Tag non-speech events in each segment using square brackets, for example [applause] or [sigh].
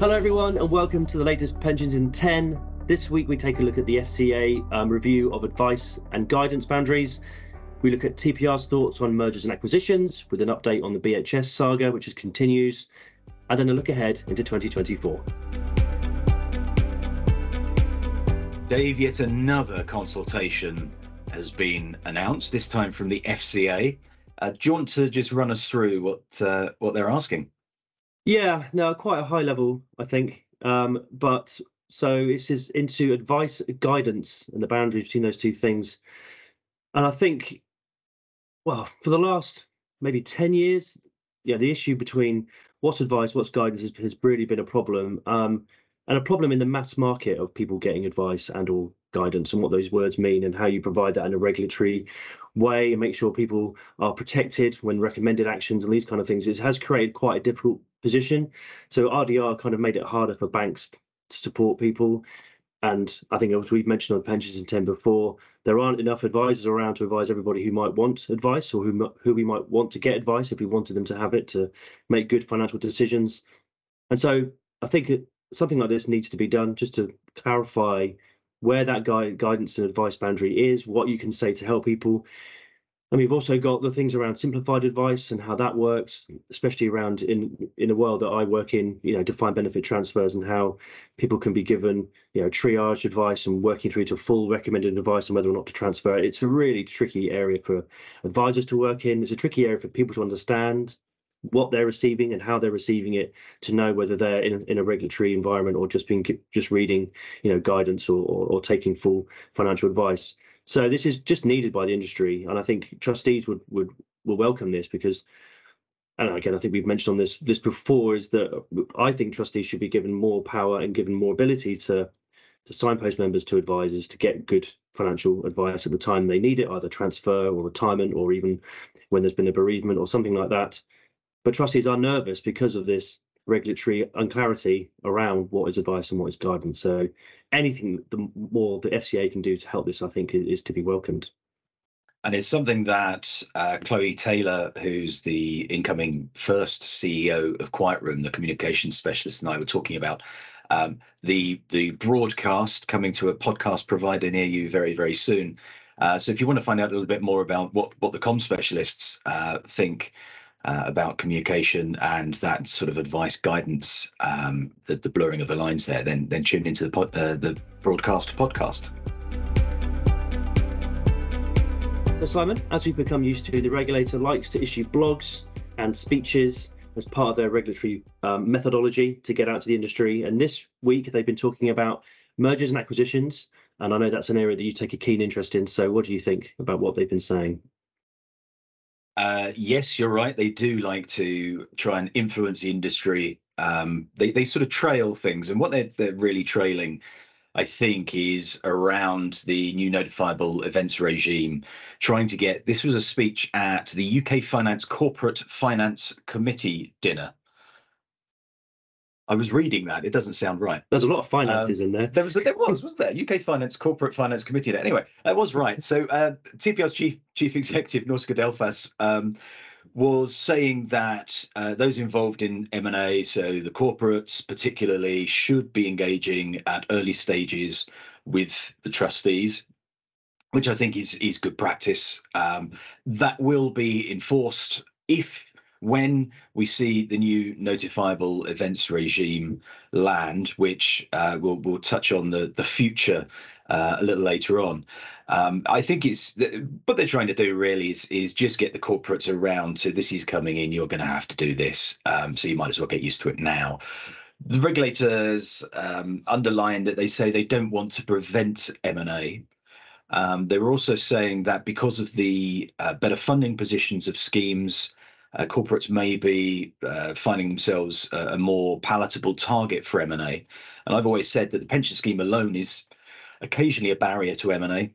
Hello, everyone, and welcome to the latest Pensions in 10. This week, we take a look at the FCA um, review of advice and guidance boundaries. We look at TPR's thoughts on mergers and acquisitions with an update on the BHS saga, which is continues, and then a look ahead into 2024. Dave, yet another consultation has been announced, this time from the FCA. Uh, do you want to just run us through what uh, what they're asking? Yeah, no, quite a high level, I think. Um, but so this is into advice, guidance, and the boundaries between those two things. And I think, well, for the last maybe 10 years, yeah, the issue between what's advice, what's guidance has, has really been a problem. Um, and a problem in the mass market of people getting advice and or guidance and what those words mean and how you provide that in a regulatory way and make sure people are protected when recommended actions and these kind of things. It has created quite a difficult position. So RDR kind of made it harder for banks to support people. And I think as we've mentioned on pensions in 10 before, there aren't enough advisors around to advise everybody who might want advice or who, who we might want to get advice if we wanted them to have it to make good financial decisions. And so I think something like this needs to be done just to clarify where that guide, guidance and advice boundary is, what you can say to help people. And we've also got the things around simplified advice and how that works, especially around in in a world that I work in, you know, defined benefit transfers and how people can be given, you know, triage advice and working through to full recommended advice on whether or not to transfer. It's a really tricky area for advisors to work in. It's a tricky area for people to understand what they're receiving and how they're receiving it to know whether they're in in a regulatory environment or just being just reading you know guidance or, or, or taking full financial advice so this is just needed by the industry and i think trustees would would will welcome this because and again i think we've mentioned on this this before is that i think trustees should be given more power and given more ability to to signpost members to advisors to get good financial advice at the time they need it either transfer or retirement or even when there's been a bereavement or something like that but trustees are nervous because of this regulatory unclarity around what is advice and what is guidance. So anything the more the FCA can do to help this, I think, is, to be welcomed. And it's something that uh, Chloe Taylor, who's the incoming first CEO of Quiet Room, the communications specialist, and I were talking about um, the the broadcast coming to a podcast provider near you very very soon. Uh, so if you want to find out a little bit more about what what the com specialists uh, think uh, about communication and that sort of advice guidance, um, the, the, blurring of the lines there, then then tune into the pod, uh, the broadcast podcast. So Simon, as we've become used to, the regulator likes to issue blogs and speeches as part of their regulatory um, methodology to get out to the industry. And this week they've been talking about mergers and acquisitions. And I know that's an area that you take a keen interest in. So what do you think about what they've been saying? Uh, yes, you're right. They do like to try and influence the industry. Um, they they sort of trail things, and what they're they're really trailing, I think, is around the new notifiable events regime. Trying to get this was a speech at the UK Finance Corporate Finance Committee dinner I was reading that. It doesn't sound right. There's a lot of finances um, in there. There was, there was, was there? UK Finance Corporate Finance Committee. Anyway, that was right. So uh, TPR's chief chief executive Nausicaa Delfas um, was saying that uh, those involved in M&A, so the corporates particularly, should be engaging at early stages with the trustees which I think is is good practice. Um, that will be enforced if when we see the new notifiable events regime land, which uh, we'll, we'll touch on the, the future uh, a little later on. Um, I think it's what they're trying to do really is, is just get the corporates around to this is coming in, you're going to have to do this. Um, so you might as well get used to it now. The regulators um, underline that they say they don't want to prevent M&A. Um, they were also saying that because of the uh, better funding positions of schemes, uh, corporates may be uh, finding themselves a, a, more palatable target for M&A. And I've always said that the pension scheme alone is occasionally a barrier to M&A.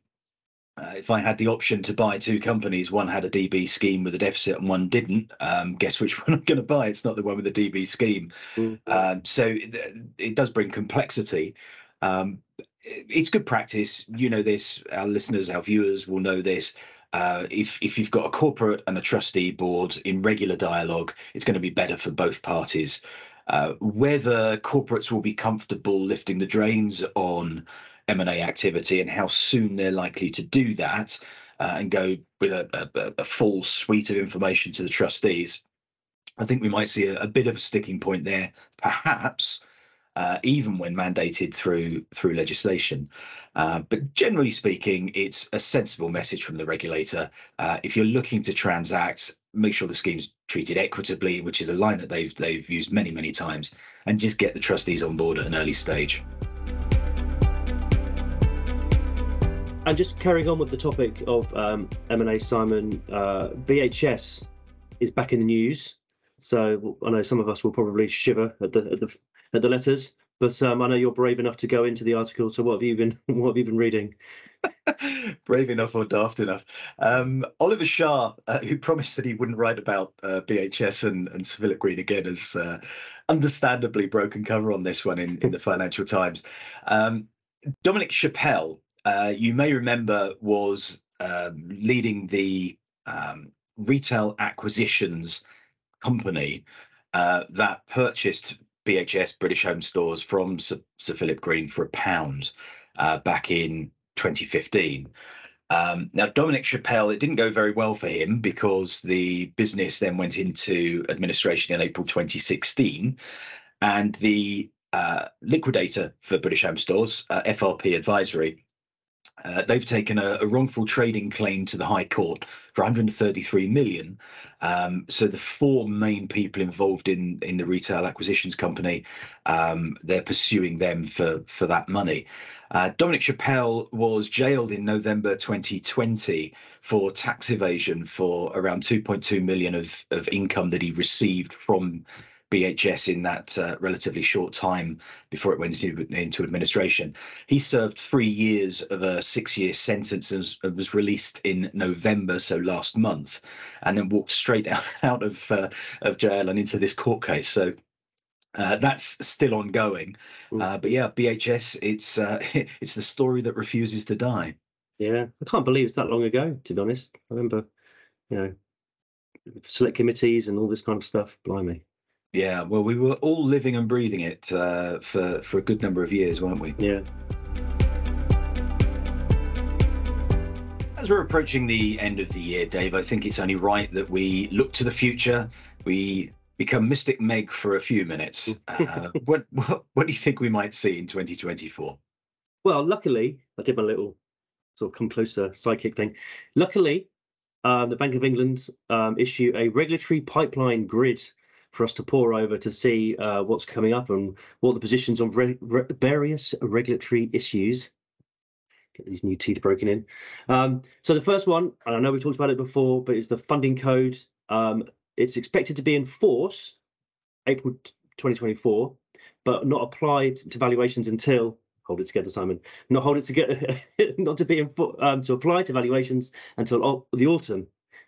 Uh, if I had the option to buy two companies, one had a DB scheme with a deficit and one didn't, um, guess which [laughs] one I'm going to buy? It's not the one with the DB scheme. Mm-hmm. Um, so it, it, does bring complexity. Um, it's good practice. You know this. Our listeners, our viewers will know this. Uh, if if you've got a corporate and a trustee board in regular dialogue, it's going to be better for both parties. uh, whether corporates will be comfortable lifting the drains on M&A activity and how soon they're likely to do that uh, and go with a, a, a, full suite of information to the trustees. I think we might see a, a bit of a sticking point there, perhaps, uh, even when mandated through through legislation. Uh, but generally speaking, it's a sensible message from the regulator. Uh, if you're looking to transact, make sure the scheme's treated equitably, which is a line that they've they've used many many times, and just get the trustees on board at an early stage. And just carrying on with the topic of um, M&A, Simon, uh, BHS is back in the news. So I know some of us will probably shiver at the at the, at the letters, but um, I know you're brave enough to go into the article. So what have you been [laughs] what have you been reading? [laughs] brave enough or daft enough. Um, Oliver Shah, uh, who promised that he wouldn't write about uh, BHS and, and Sir Philip Green again, has uh, understandably broken cover on this one in, in the Financial Times. Um, Dominic Chappell, uh, you may remember, was um, leading the um, retail acquisitions company uh, that purchased BHS British Home Stores from Sir, Sir Philip Green for a pound uh, back in 2015. Um, now, Dominic Chappell, it didn't go very well for him because the business then went into administration in April 2016, and the uh, liquidator for British Home Stores, uh, FRP Advisory, uh, they've taken a, a, wrongful trading claim to the High Court for 133 million. Um, so the four main people involved in in the retail acquisitions company, um, they're pursuing them for for that money. Uh, Dominic Chappell was jailed in November 2020 for tax evasion for around 2.2 million of of income that he received from BHS in that uh, relatively short time before it went into, into, administration. He served three years of a six year sentence and was released in November, so last month, and then walked straight [laughs] out, out of, uh, of jail and into this court case. So uh, that's still ongoing. Uh, but yeah, BHS, it's uh, [laughs] it's the story that refuses to die. Yeah, I can't believe it's that long ago. To be honest, I remember, you know, select committees and all this kind of stuff. Blimey. Yeah, well, we were all living and breathing it uh, for for a good number of years, weren't we? Yeah. As we're approaching the end of the year, Dave, I think it's only right that we look to the future. We become Mystic Meg for a few minutes. [laughs] Uh, what, what what do you think we might see in 2024? Well, luckily, I did my little sort of come closer psychic thing. Luckily, um, the Bank of England um, issue a regulatory pipeline grid for us to pore over to see uh, what's coming up and what the positions on re- re- various regulatory issues. Get these new teeth broken in. Um, so the first one, and I know we talked about it before, but is the funding code. Um, it's expected to be in force April 2024, but not applied to valuations until hold it together, Simon. Not hold it together, [laughs] not to be in um, to apply to valuations until the autumn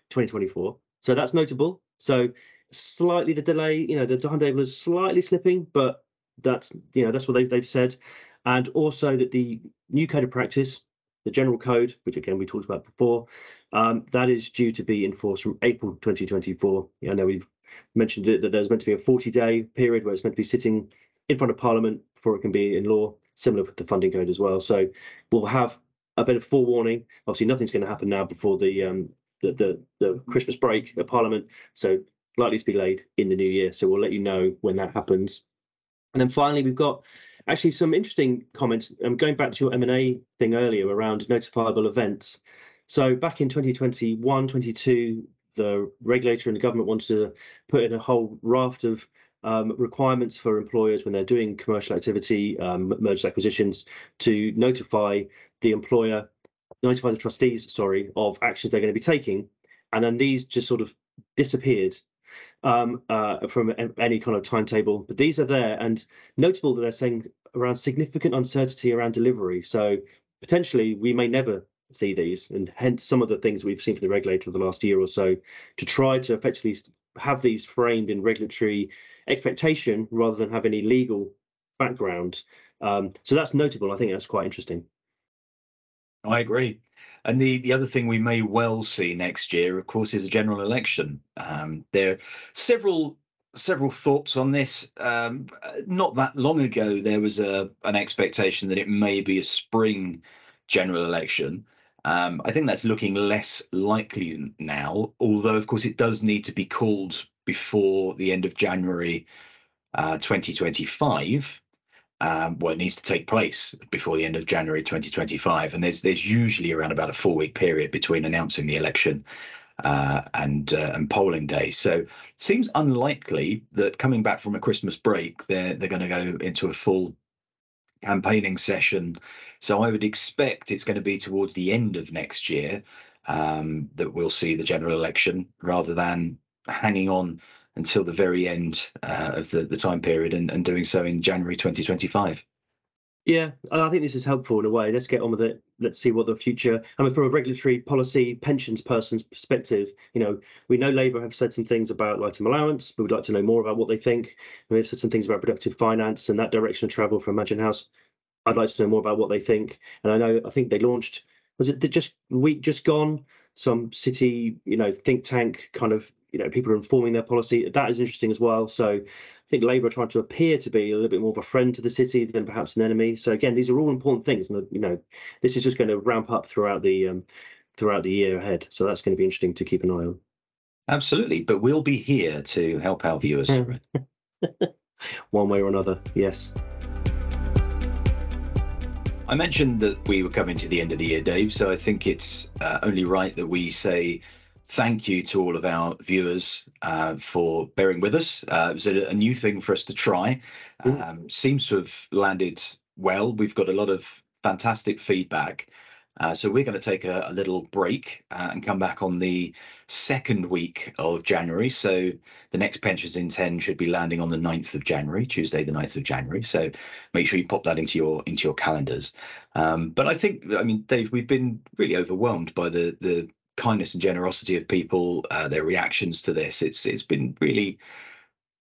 2024. So that's notable. So slightly the delay, you know, the timetable is slightly slipping, but that's you know that's what they've they've said, and also that the new code of practice, the general code, which again we talked about before, um, that is due to be enforced from April 2024. I know we've mentioned it that there's meant to be a 40-day period where it's meant to be sitting in front of Parliament before it can be in law, similar with the funding code as well. So we'll have a bit of forewarning. Obviously, nothing's going to happen now before the um, the, the, the Christmas break at Parliament. So likely to be laid in the new year. So we'll let you know when that happens. And then finally, we've got actually some interesting comments. I'm um, going back to your M&A thing earlier around notifiable events. So back in 2021, 22, the regulator and the government wanted to put in a whole raft of um, requirements for employers when they're doing commercial activity, um, mergers acquisitions, to notify the employer, notify the trustees, sorry, of actions they're going to be taking. And then these just sort of disappeared um, uh, from any kind of timetable, but these are there and notable that they're saying around significant uncertainty around delivery. So potentially we may never see these, and hence some of the things we've seen from the regulator the last year or so to try to effectively have these framed in regulatory expectation rather than have any legal background. Um, so that's notable. I think that's quite interesting. I agree. And the, the other thing we may well see next year, of course, is a general election. Um, there are several several thoughts on this. Um, not that long ago, there was a an expectation that it may be a spring general election. Um, I think that's looking less likely now, although, of course, it does need to be called before the end of January uh, 2025. Um, well, it needs to take place before the end of January 2025, and there's there's usually around about a four week period between announcing the election uh, and uh, and polling day. So it seems unlikely that coming back from a Christmas break, they're they're going to go into a full campaigning session. So I would expect it's going to be towards the end of next year um, that we'll see the general election, rather than hanging on until the very end uh, of the, the time period and, and doing so in January 2025. Yeah, I think this is helpful in a way. Let's get on with it. Let's see what the future. I mean, from a regulatory policy pensions person's perspective, you know, we know Labour have said some things about lifetime allowance, but we'd like to know more about what they think. They've said some things about productive finance and that direction of travel for Mansion House. I'd like to know more about what they think. And I know, I think they launched, was it just week just gone? Some city, you know, think tank kind of, you know, people are informing their policy. That is interesting as well. So I think Labour are trying to appear to be a little bit more of a friend to the city than perhaps an enemy. So again, these are all important things, and you know, this is just going to ramp up throughout the um, throughout the year ahead. So that's going to be interesting to keep an eye on. Absolutely, but we'll be here to help our viewers. [laughs] One way or another, yes. I mentioned that we were coming to the end of the year, Dave. So I think it's uh, only right that we say thank you to all of our viewers uh, for bearing with us. Uh, it was a, a, new thing for us to try. Um, seems to have landed well. We've got a lot of fantastic feedback. Uh, so we're going to take a, a little break uh, and come back on the second week of January. So the next Pensions in 10 should be landing on the 9th of January, Tuesday, the 9th of January. So make sure you pop that into your into your calendars. Um, but I think, I mean, Dave, we've been really overwhelmed by the the kindness and generosity of people, uh, their reactions to this. It's it's been really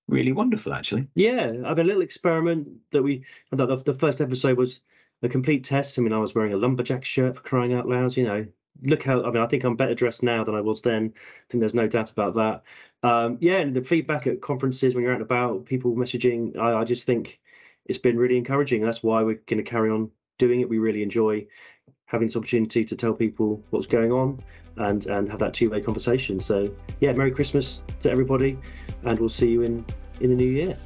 really wonderful actually. Yeah, I have a little experiment that we the, the first episode was a complete test. I mean, I was wearing a lumberjack shirt for crying out loud. You know, look how I mean, I think I'm better dressed now than I was then. I think there's no doubt about that. Um, yeah, and the feedback at conferences when you're out and about, people messaging, I, I just think it's been really encouraging. That's why we're going to carry on doing it. We really enjoy having this opportunity to tell people what's going on and and have that two-way conversation. So yeah, Merry Christmas to everybody, and we'll see you in in the new year.